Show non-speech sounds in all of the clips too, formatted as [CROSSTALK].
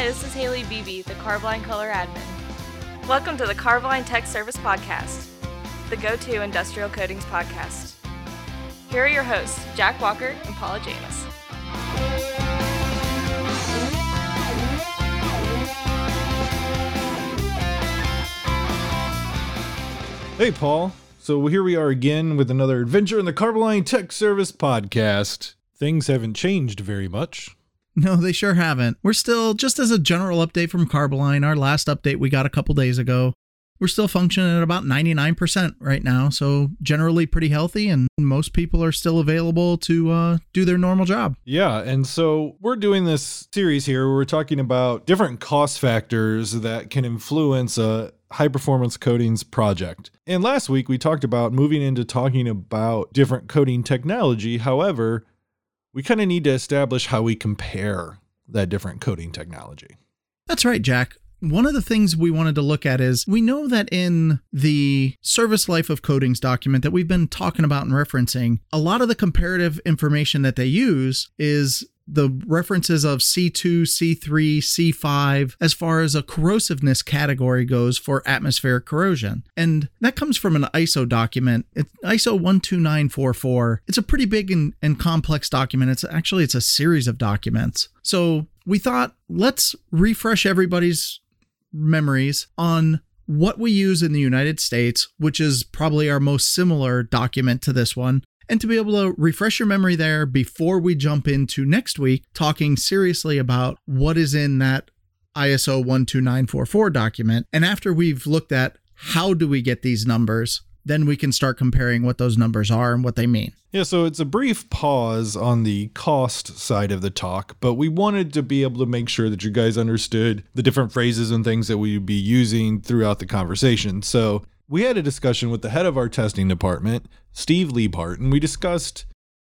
Hi, this is Haley Beebe, the Carboline Color Admin. Welcome to the Carboline Tech Service Podcast, the go to industrial coatings podcast. Here are your hosts, Jack Walker and Paula Janis. Hey, Paul. So here we are again with another adventure in the Carboline Tech Service podcast. Things haven't changed very much. [LAUGHS] No, they sure haven't. We're still, just as a general update from Carboline, our last update we got a couple days ago, we're still functioning at about 99% right now. So generally pretty healthy, and most people are still available to uh, do their normal job. Yeah, and so we're doing this series here where we're talking about different cost factors that can influence a high performance coatings project. And last week we talked about moving into talking about different coating technology. However, we kind of need to establish how we compare that different coating technology. That's right, Jack. One of the things we wanted to look at is we know that in the service life of coatings document that we've been talking about and referencing, a lot of the comparative information that they use is the references of C2, C3, C5 as far as a corrosiveness category goes for atmospheric corrosion. And that comes from an ISO document. It's ISO 12944. It's a pretty big and, and complex document. It's actually it's a series of documents. So we thought let's refresh everybody's memories on what we use in the United States, which is probably our most similar document to this one, and to be able to refresh your memory there before we jump into next week talking seriously about what is in that ISO 12944 document. And after we've looked at how do we get these numbers, then we can start comparing what those numbers are and what they mean. Yeah, so it's a brief pause on the cost side of the talk, but we wanted to be able to make sure that you guys understood the different phrases and things that we'd be using throughout the conversation. So we had a discussion with the head of our testing department, Steve Liebhart, and we discussed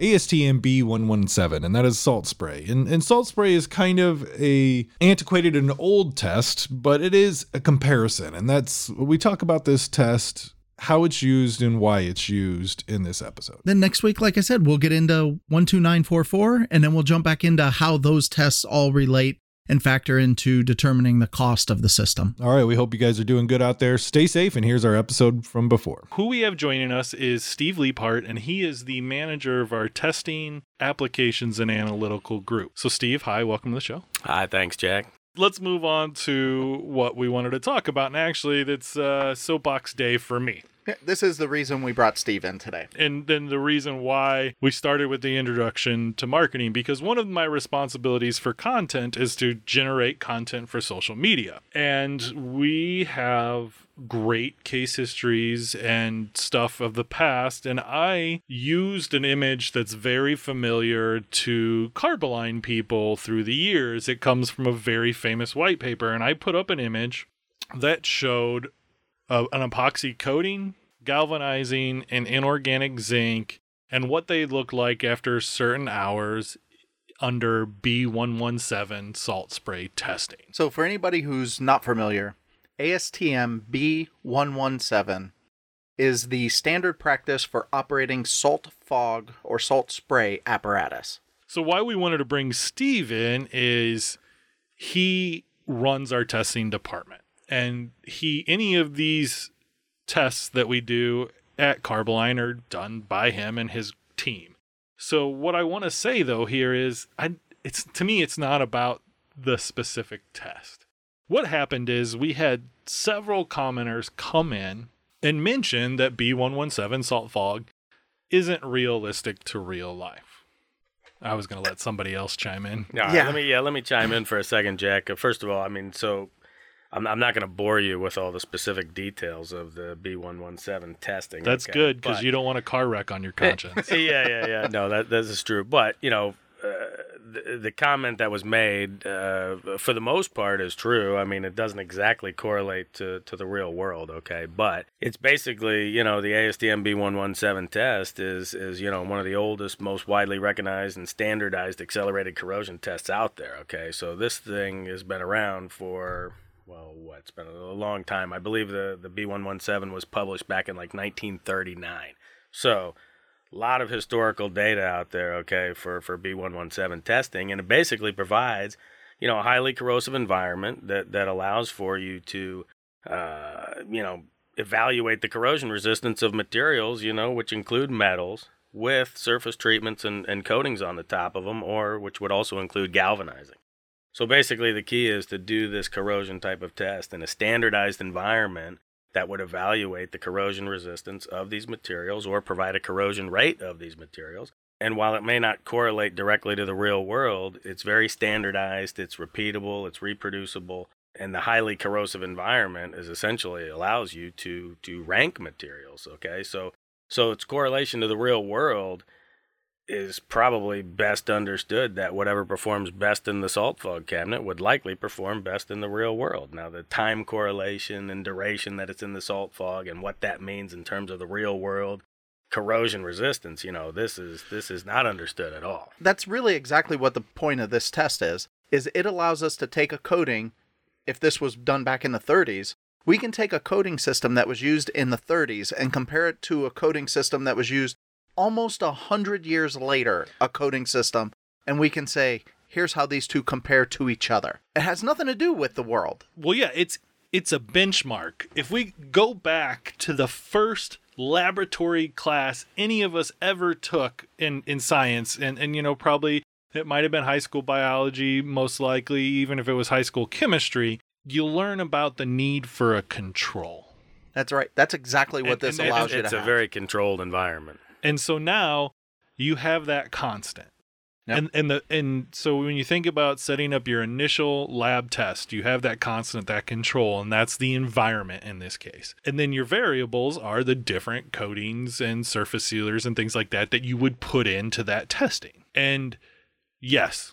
ASTM B117, and that is salt spray. And, and salt spray is kind of a antiquated and old test, but it is a comparison. And that's we talk about this test, how it's used and why it's used in this episode. Then next week, like I said, we'll get into 12944, and then we'll jump back into how those tests all relate and factor into determining the cost of the system. All right, we hope you guys are doing good out there. Stay safe, and here's our episode from before. Who we have joining us is Steve Liebhart, and he is the manager of our testing, applications, and analytical group. So, Steve, hi, welcome to the show. Hi, thanks, Jack. Let's move on to what we wanted to talk about, and actually, that's uh, soapbox day for me. This is the reason we brought Steve in today. And then the reason why we started with the introduction to marketing, because one of my responsibilities for content is to generate content for social media. And we have great case histories and stuff of the past. And I used an image that's very familiar to Carboline people through the years. It comes from a very famous white paper. And I put up an image that showed uh, an epoxy coating, galvanizing, and inorganic zinc, and what they look like after certain hours under B117 salt spray testing. So, for anybody who's not familiar, ASTM B117 is the standard practice for operating salt fog or salt spray apparatus. So, why we wanted to bring Steve in is he runs our testing department and he any of these tests that we do at Carboline are done by him and his team. So what I want to say though here is I it's to me it's not about the specific test. What happened is we had several commenters come in and mention that B117 salt fog isn't realistic to real life. I was going to let somebody else chime in. Yeah, Yeah. let me yeah, let me chime in for a second, Jack. First of all, I mean, so I'm, I'm not going to bore you with all the specific details of the B117 testing. That's okay? good because you don't want a car wreck on your conscience. [LAUGHS] yeah, yeah, yeah. No, that that is true. But you know, uh, the, the comment that was made, uh, for the most part, is true. I mean, it doesn't exactly correlate to, to the real world, okay? But it's basically, you know, the ASTM B117 test is is you know one of the oldest, most widely recognized and standardized accelerated corrosion tests out there. Okay, so this thing has been around for well, what? It's been a long time. I believe the the B117 was published back in like 1939. So a lot of historical data out there, okay, for, for B117 testing, and it basically provides, you know, a highly corrosive environment that, that allows for you to, uh, you know, evaluate the corrosion resistance of materials, you know, which include metals with surface treatments and, and coatings on the top of them, or which would also include galvanizing. So basically, the key is to do this corrosion type of test in a standardized environment that would evaluate the corrosion resistance of these materials or provide a corrosion rate of these materials. And while it may not correlate directly to the real world, it's very standardized, it's repeatable, it's reproducible, and the highly corrosive environment is essentially allows you to to rank materials, okay? So so its correlation to the real world is probably best understood that whatever performs best in the salt fog cabinet would likely perform best in the real world. Now, the time correlation and duration that it's in the salt fog and what that means in terms of the real world corrosion resistance, you know, this is this is not understood at all. That's really exactly what the point of this test is. Is it allows us to take a coating if this was done back in the 30s, we can take a coating system that was used in the 30s and compare it to a coating system that was used almost a hundred years later, a coding system, and we can say, here's how these two compare to each other. It has nothing to do with the world. Well, yeah, it's it's a benchmark. If we go back to the first laboratory class any of us ever took in in science, and and you know probably it might have been high school biology, most likely, even if it was high school chemistry, you learn about the need for a control. That's right. That's exactly what And- this and allows you to have. it's to a have. very controlled environment. And so now you have that constant. Yep. And and the and so when you think about setting up your initial lab test, you have that constant, that control, and that's the environment in this case. And then your variables are the different coatings and surface sealers and things like that that you would put into that testing. And yes,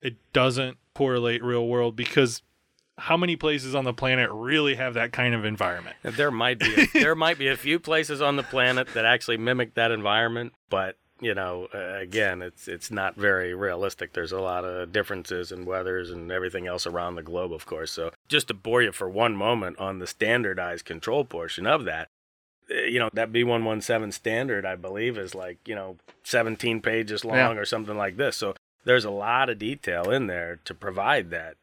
it doesn't correlate real world because how many places on the planet really have that kind of environment? There might be a, there might be a few places on the planet that actually mimic that environment, but you know, uh, again, it's it's not very realistic. There's a lot of differences in weathers and everything else around the globe, of course. So just to bore you for one moment on the standardized control portion of that, uh, you know, that B117 standard, I believe, is like you know 17 pages long Yeah. or something like this. So there's a lot of detail in there to provide that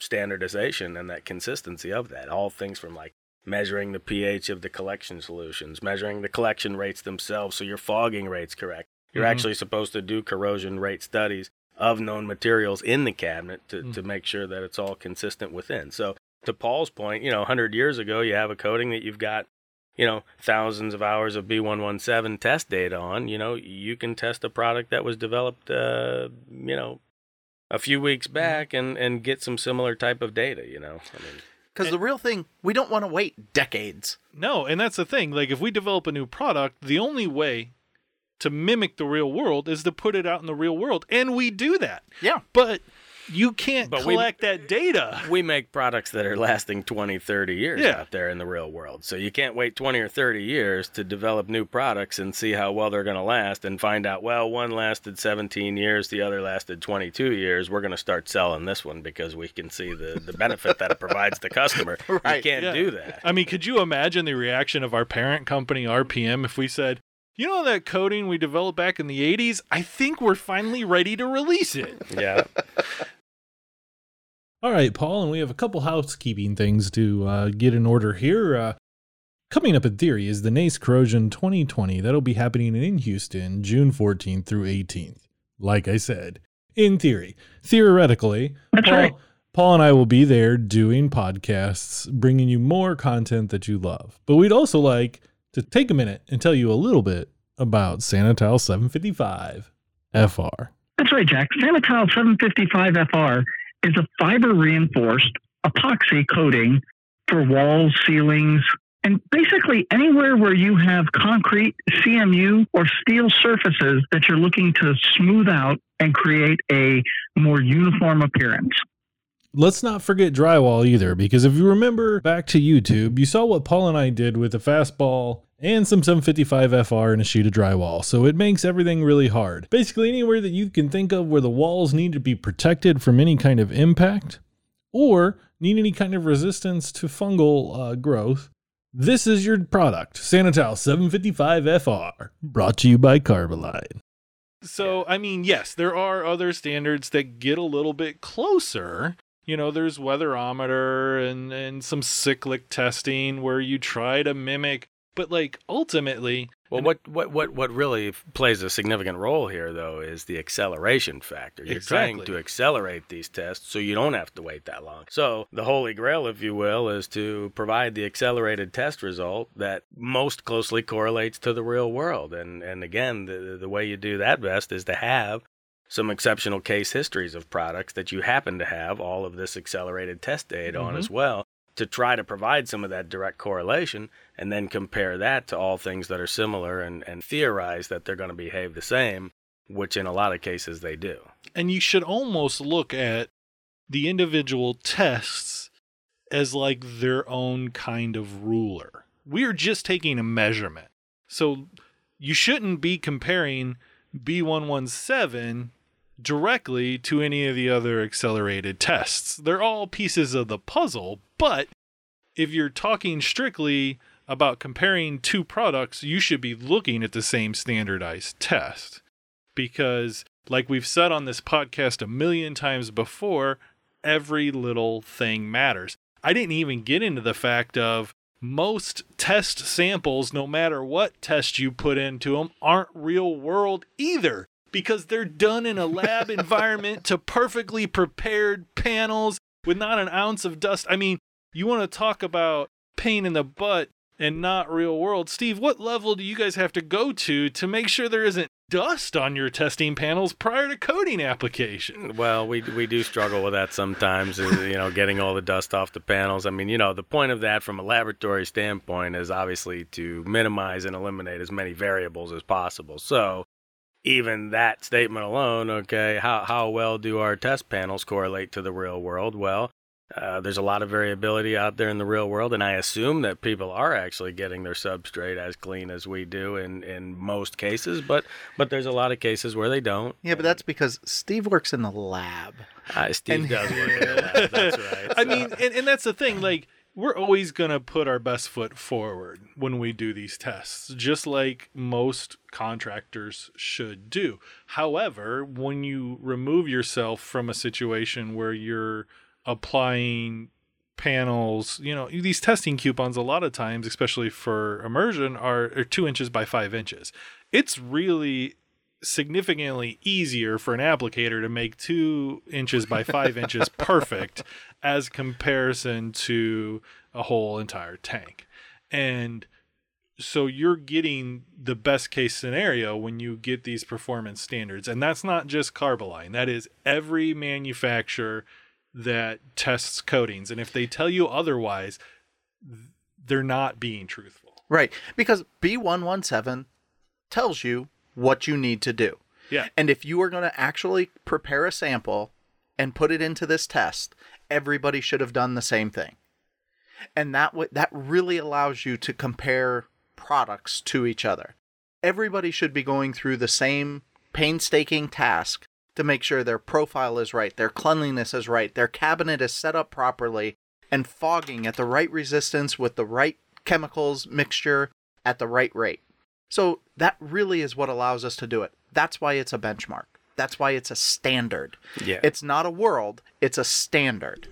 standardization and that consistency of that. All things from like measuring the pH of the collection solutions, measuring the collection rates themselves so your fogging rate's correct. You're Mhm. actually supposed to do corrosion rate studies of known materials in the cabinet to, to make sure that it's all consistent within. So to Paul's point, you know, 100 years ago, you have a coating that you've got, you know, thousands of hours of B117 test data on. You know, you can test a product that was developed, uh, you know, a few weeks mm-hmm. back and, and get some similar type of data, you know. I mean, Because the real thing, we don't want to wait decades. No, and that's the thing. Like, if we develop a new product, the only way to mimic the real world is to put it out in the real world, and we do that. Yeah. But you can't But we- collect that data. we make products that are lasting 20 30 years Yeah. out there in the real world so you can't wait 20 or 30 years to develop new products and see how well they're going to last and find out well one lasted 17 years the other lasted 22 years we're going to start selling this one because we can see the, the benefit that it provides the customer [LAUGHS] you can't Yeah. do that I mean, could you imagine the reaction of our parent company, RPM, if we said, you know that coding we developed back in the 80s? I think we're finally ready to release it. [LAUGHS] yeah All right, Paul, and we have a couple housekeeping things to uh, get in order here. Uh, coming up in theory is the NACE Corrosion 2020. That'll be happening in Houston, June 14th through 18th. Like I said, in theory. Theoretically, That's Paul, right. Paul and I will be there doing podcasts, bringing you more content that you love. But we'd also like to take a minute and tell you a little bit about Sanitile 755 FR. That's right, Jack. Sanitile 755FR is a fiber reinforced epoxy coating for walls, ceilings, and basically anywhere where you have concrete, CMU, or steel surfaces that you're looking to smooth out and create a more uniform appearance. Let's not forget drywall either, because if you remember back to YouTube, you saw what Paul and I did with a fastball and some 755 FR and a sheet of drywall. So it makes everything really hard. Basically, anywhere that you can think of where the walls need to be protected from any kind of impact or need any kind of resistance to fungal uh, growth, this is your product, Sanitile 755 FR, brought to you by Carboline. So, I mean, yes, there are other standards that get a little bit closer. You know, there's weatherometer and, and some cyclic testing where you try to mimic, but like ultimately, Well, what, what, what, what really plays a significant role here, though, is the acceleration factor. You're trying to accelerate these tests so you don't have to wait that long. So, the holy grail, if you will, is to provide the accelerated test result that most closely correlates to the real world. And, and again, the, the way you do that best is to have some exceptional case histories of products that you happen to have all of this accelerated test data on as mm-hmm. well to try to provide some of that direct correlation and then compare that to all things that are similar and, and theorize that they're going to behave the same, which in a lot of cases they do. and you should almost look at the individual tests as like their own kind of ruler. We're just taking a measurement. So you shouldn't be comparing B117 directly to any of the other accelerated tests. They're all pieces of the puzzle, but if you're talking strictly about comparing two products, you should be looking at the same standardized test because like we've said on this podcast a million times before, every little thing matters. I didn't even get into the fact of most test samples, no matter what test you put into them, aren't real world either because they're done in a lab [LAUGHS] environment to perfectly prepared panels with not an ounce of dust. I mean, you want to talk about pain in the butt and not real world. Steve, what level do you guys have to go to to make sure there isn't dust on your testing panels prior to coding application? Well, we we do struggle with that sometimes, is, you know, getting all the dust off the panels. I mean, you know, the point of that from a laboratory standpoint is obviously to minimize and eliminate as many variables as possible. So, even that statement alone, okay, how how well do our test panels correlate to the real world? Well, uh, there's a lot of variability out there in the real world, and I assume that people are actually getting their substrate as clean as we do in, in most cases, but but there's a lot of cases where they don't. Yeah, but that's because Steve works in the lab. Uh, Steve And- does work in the lab. That's [LAUGHS] right. I mean, and, and that's the thing. Like, we're always going to put our best foot forward when we do these tests, just like most contractors should do. However, when you remove yourself from a situation where you're applying panels, you know, these testing coupons, a lot of times, especially for immersion, are, are two inches by five inches. It's really significantly easier for an applicator to make two inches by five inches [LAUGHS] perfect as comparison to a whole entire tank. And so you're getting the best case scenario when you get these performance standards. And that's not just Carboline, that is every manufacturer that tests coatings. And if they tell you otherwise, they're not being truthful. Right. Because B117 tells you what you need to do. Yeah. And if you are going to actually prepare a sample and put it into this test, everybody should have done the same thing. And that w- that really allows you to compare products to each other. Everybody should be going through the same painstaking task to make sure their profile is right, their cleanliness is right, their cabinet is set up properly, and fogging at the right resistance with the right chemicals mixture at the right rate. So that really is what allows us to do it. That's why it's a benchmark. That's why it's a standard. Yeah. It's not a world, it's a standard.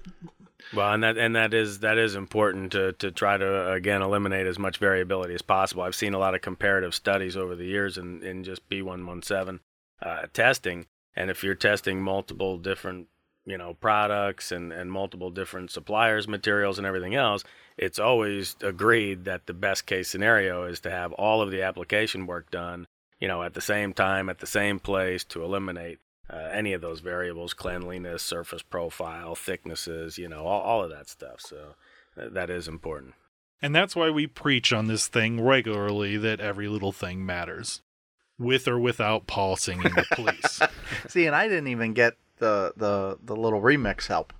Well, and that and that is that is important to to try to again eliminate as much variability as possible. I've seen a lot of comparative studies over the years in in just B117 uh, testing, and if you're testing multiple different you know products and and multiple different suppliers, materials, and everything else, it's always agreed that the best case scenario is to have all of the application work done you know at the same time at the same place to eliminate uh, any of those variables cleanliness surface profile thicknesses you know all, all of that stuff. So th- that is important. And that's why we preach on this thing regularly that every little thing matters, with or without Paul singing the police. [LAUGHS] See, and I didn't even get the the the little remix help.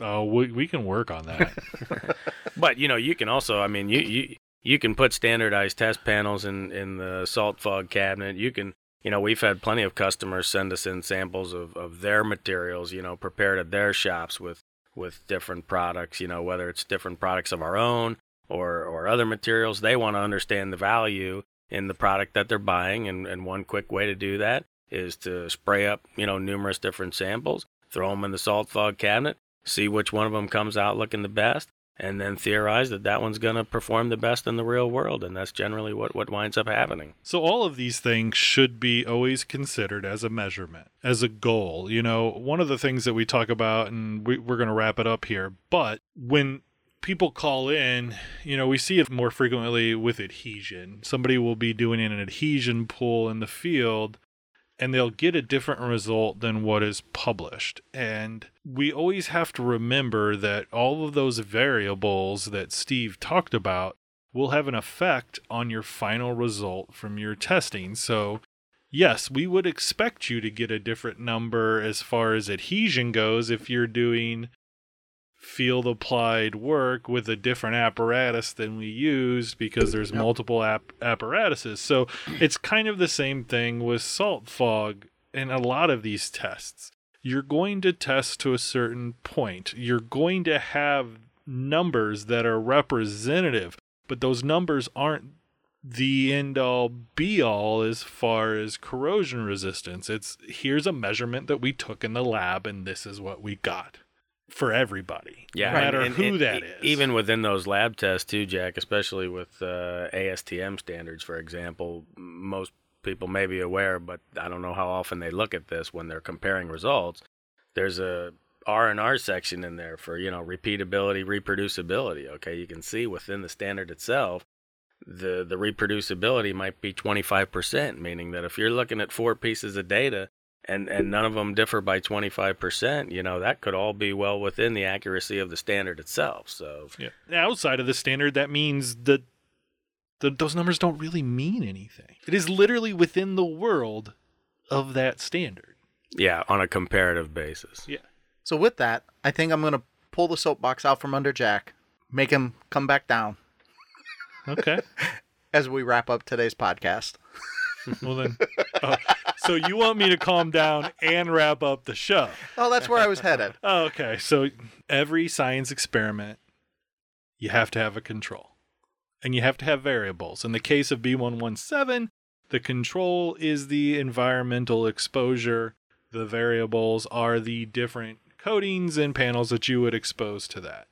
Oh, we, we can work on that. [LAUGHS] but you know you can also i mean you you you can put standardized test panels in in the salt fog cabinet you can you know we've had plenty of customers send us in samples of of their materials you know prepared at their shops with with different products you know whether it's different products of our own or or other materials they want to understand the value in the product that they're buying and and one quick way to do that is to spray up, you know, numerous different samples, throw them in the salt fog cabinet, see which one of them comes out looking the best, and then theorize that that one's going to perform the best in the real world. And that's generally what, what winds up happening. So, all of these things should be always considered as a measurement, as a goal. You know, one of the things that we talk about, and we, we're going to wrap it up here, but when people call in, you know, we see it more frequently with adhesion. Somebody will be doing an adhesion pull in the field and they'll get a different result than what is published. And we always have to remember that all of those variables that Steve talked about will have an effect on your final result from your testing. So, yes, we would expect you to get a different number as far as adhesion goes if you're doing field applied work with a different apparatus than we used because there's yep. multiple app- apparatuses. So it's kind of the same thing with salt fog in a lot of these tests. You're going to test to a certain point. You're going to have numbers that are representative, but those numbers aren't the end all be all as far as corrosion resistance. It's here's a measurement that we took in the lab and this is what we got for everybody. Yeah, no matter and, who and, that and, is. Even within those lab tests too, Jack, especially with uh, ASTM standards, for example, most people may be aware, but I don't know how often they look at this when they're comparing results. There's a R and R section in there for you know repeatability, reproducibility. Okay, you can see within the standard itself, the the reproducibility might be 25%, meaning that if you're looking at four pieces of data and and none of them differ by 25%, you know, that could all be well within the accuracy of the standard itself. So, yeah. outside of the standard, that means that the, those numbers don't really mean anything. It is literally within the world of that standard. Yeah, on a comparative basis. Yeah. So with that, I think I'm going to pull the soapbox out from under Jack, make him come back down. Okay. [LAUGHS] as we wrap up today's podcast. well then, oh, [LAUGHS] so you want me to calm down and wrap up the show? Oh, that's where I was headed. [LAUGHS] Oh, okay, so every science experiment, you have to have a control, and you have to have variables. In the case of B117, the control is the environmental exposure. The variables are the different coatings and panels that you would expose to that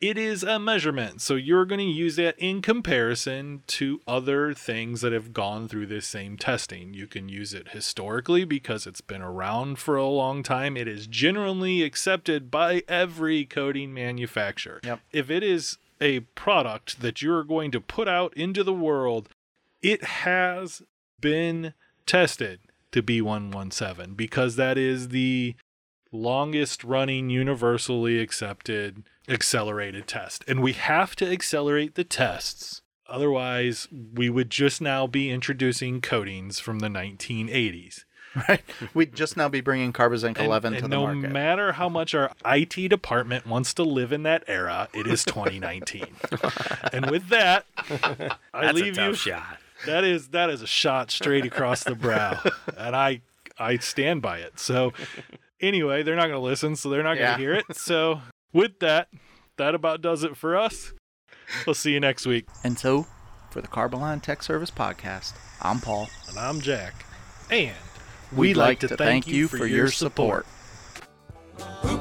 it is a measurement. So you're going to use that in comparison to other things that have gone through this same testing. You can use it historically because it's been around for a long time. It is generally accepted by every coating manufacturer. Yep. If it is a product that you're going to put out into the world, it has been tested to B117 because that is the longest running universally accepted accelerated test. And we have to accelerate the tests. Otherwise, we would just now be introducing coatings from the 1980s. Right. We'd just now be bringing Carbozinc 11 and to the no market. No matter how much our IT department wants to live in that era, it is 2019. and with that, I That's leave a tough you. Shot. That is that is a shot straight across the brow, [LAUGHS] and I I stand by it. So anyway, they're not going to listen, so they're not going to Yeah. hear it. So with that, that about does it for us. We'll see you next week. And so, for the Carboline Tech Service Podcast, I'm Paul. And I'm Jack. And We'd, we'd like, to thank you for your support. Who